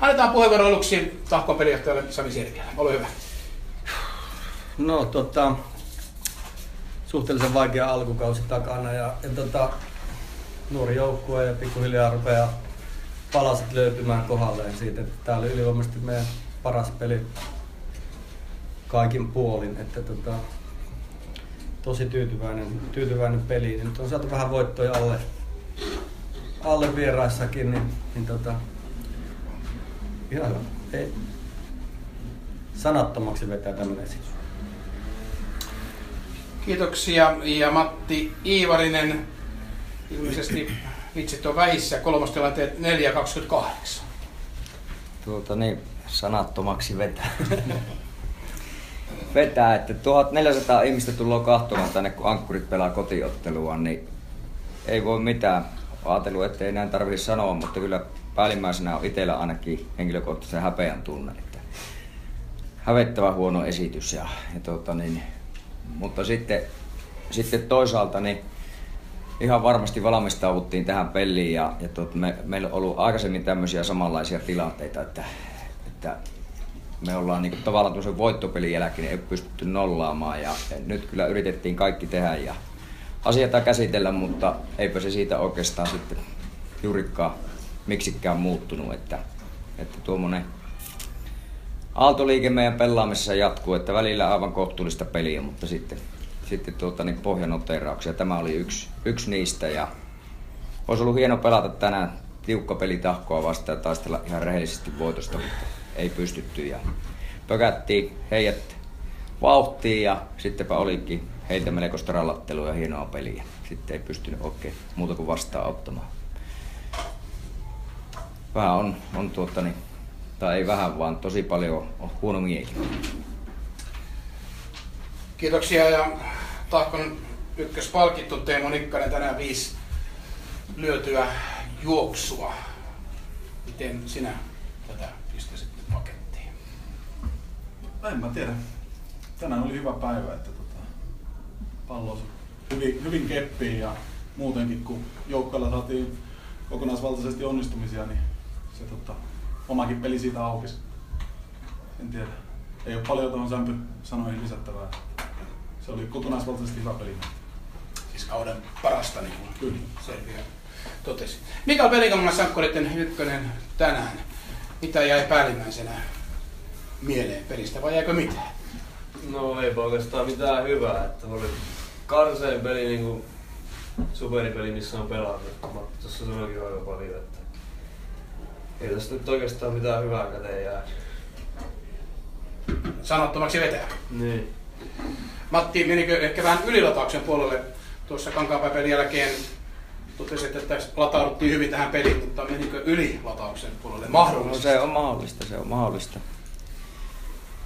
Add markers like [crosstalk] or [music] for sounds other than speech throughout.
Annetaan puheenvuoro aluksi Tahkon pelijohtajalle Sami Sirkiälle. Ole hyvä. No tota, suhteellisen vaikea alkukausi takana ja, ja tota, nuori joukkue ja pikkuhiljaa rupeaa palaset löytymään kohdalleen siitä, että tämä oli ylivoimaisesti meidän paras peli kaikin puolin, että tota, tosi tyytyväinen, tyytyväinen peli. Nyt on saatu vähän voittoja alle, alle vieraissakin, niin, niin tota, ihan hyvä. Ei, sanattomaksi vetää tämmöinen esitys. Kiitoksia. Ja Matti Iivarinen, ilmeisesti vitsit on vähissä, kolmostilanteet 4.28. Tuota niin, sanattomaksi vetää. [laughs] vetää, että 1400 ihmistä tullaan kahtomaan tänne, kun ankkurit pelaa kotiottelua, niin ei voi mitään. Ajatellut, että ei näin tarvitse sanoa, mutta kyllä päällimmäisenä on itsellä ainakin henkilökohtaisen häpeän tunne. Että hävettävä huono esitys. Ja, ja tuota niin, mutta sitten, sitten toisaalta niin ihan varmasti valmistauduttiin tähän peliin ja, ja tuot, me, meillä on ollut aikaisemmin tämmöisiä samanlaisia tilanteita, että, että me ollaan niin kuin, tavallaan tuossa voittopelin jälkeen ei pystytty nollaamaan ja, ja nyt kyllä yritettiin kaikki tehdä ja asioita käsitellä, mutta eipä se siitä oikeastaan sitten juurikaan miksikään muuttunut, että, että tuommoinen aaltoliike meidän pelaamisessa jatkuu, että välillä aivan kohtuullista peliä, mutta sitten, sitten tuota, niin pohjanoterauksia. Tämä oli yksi, yksi niistä ja olisi ollut hieno pelata tänään tiukka peli tahkoa vastaan ja taistella ihan rehellisesti voitosta, mutta ei pystytty ja pökättiin heidät vauhtiin ja sittenpä olikin heiltä melkoista rallattelua ja hienoa peliä. Sitten ei pystynyt oikein muuta kuin vastaan ottamaan. Vähän on, on tuota, niin, tai ei vähän, vaan tosi paljon on huono miehiä. Kiitoksia ja Tahkon ykköspalkittu Teemu Nikkanen tänään viisi lyötyä juoksua. Miten sinä tätä pistäisit pakettiin? En mä tiedä. Tänään oli hyvä päivä, että tota, pallo hyvin, hyvin keppiin ja muutenkin kun joukkoilla saatiin kokonaisvaltaisesti onnistumisia, niin se tota, omakin peli siitä aukesi. En tiedä. Ei ole paljon tuohon Sämpy sanoihin lisättävää. Se oli kokonaisvaltaisesti hyvä peli. Siis kauden parasta niin kuin Kyllä. Selviä totesi. Mikael Pelikamman Sankkoreiden ykkönen tänään. Mitä jäi päällimmäisenä mieleen pelistä vai jäikö mitään? No ei oikeastaan mitään hyvää, että oli karsein peli niinku superipeli, missä on pelannut. Matti tuossa sanoikin aika paljon, että ei tästä nyt oikeastaan mitään hyvää käteen jää. Sanottomaksi vetää. Niin. Matti, menikö ehkä vähän ylilatauksen puolelle tuossa kankaanpäivän jälkeen? Totesit, että latauduttiin hyvin tähän peliin, mutta menikö ylilatauksen puolelle No mahdollisesti? se on mahdollista, se on mahdollista.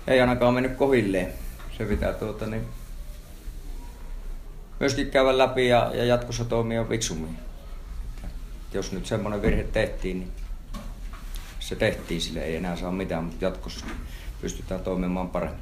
Ei ainakaan mennyt kohilleen. Se pitää tuota niin, myöskin käydä läpi ja, ja jatkossa toimia fiksummin. Jos nyt semmoinen virhe tehtiin, niin se tehtiin sille, ei enää saa mitään, mutta jatkossa pystytään toimimaan paremmin.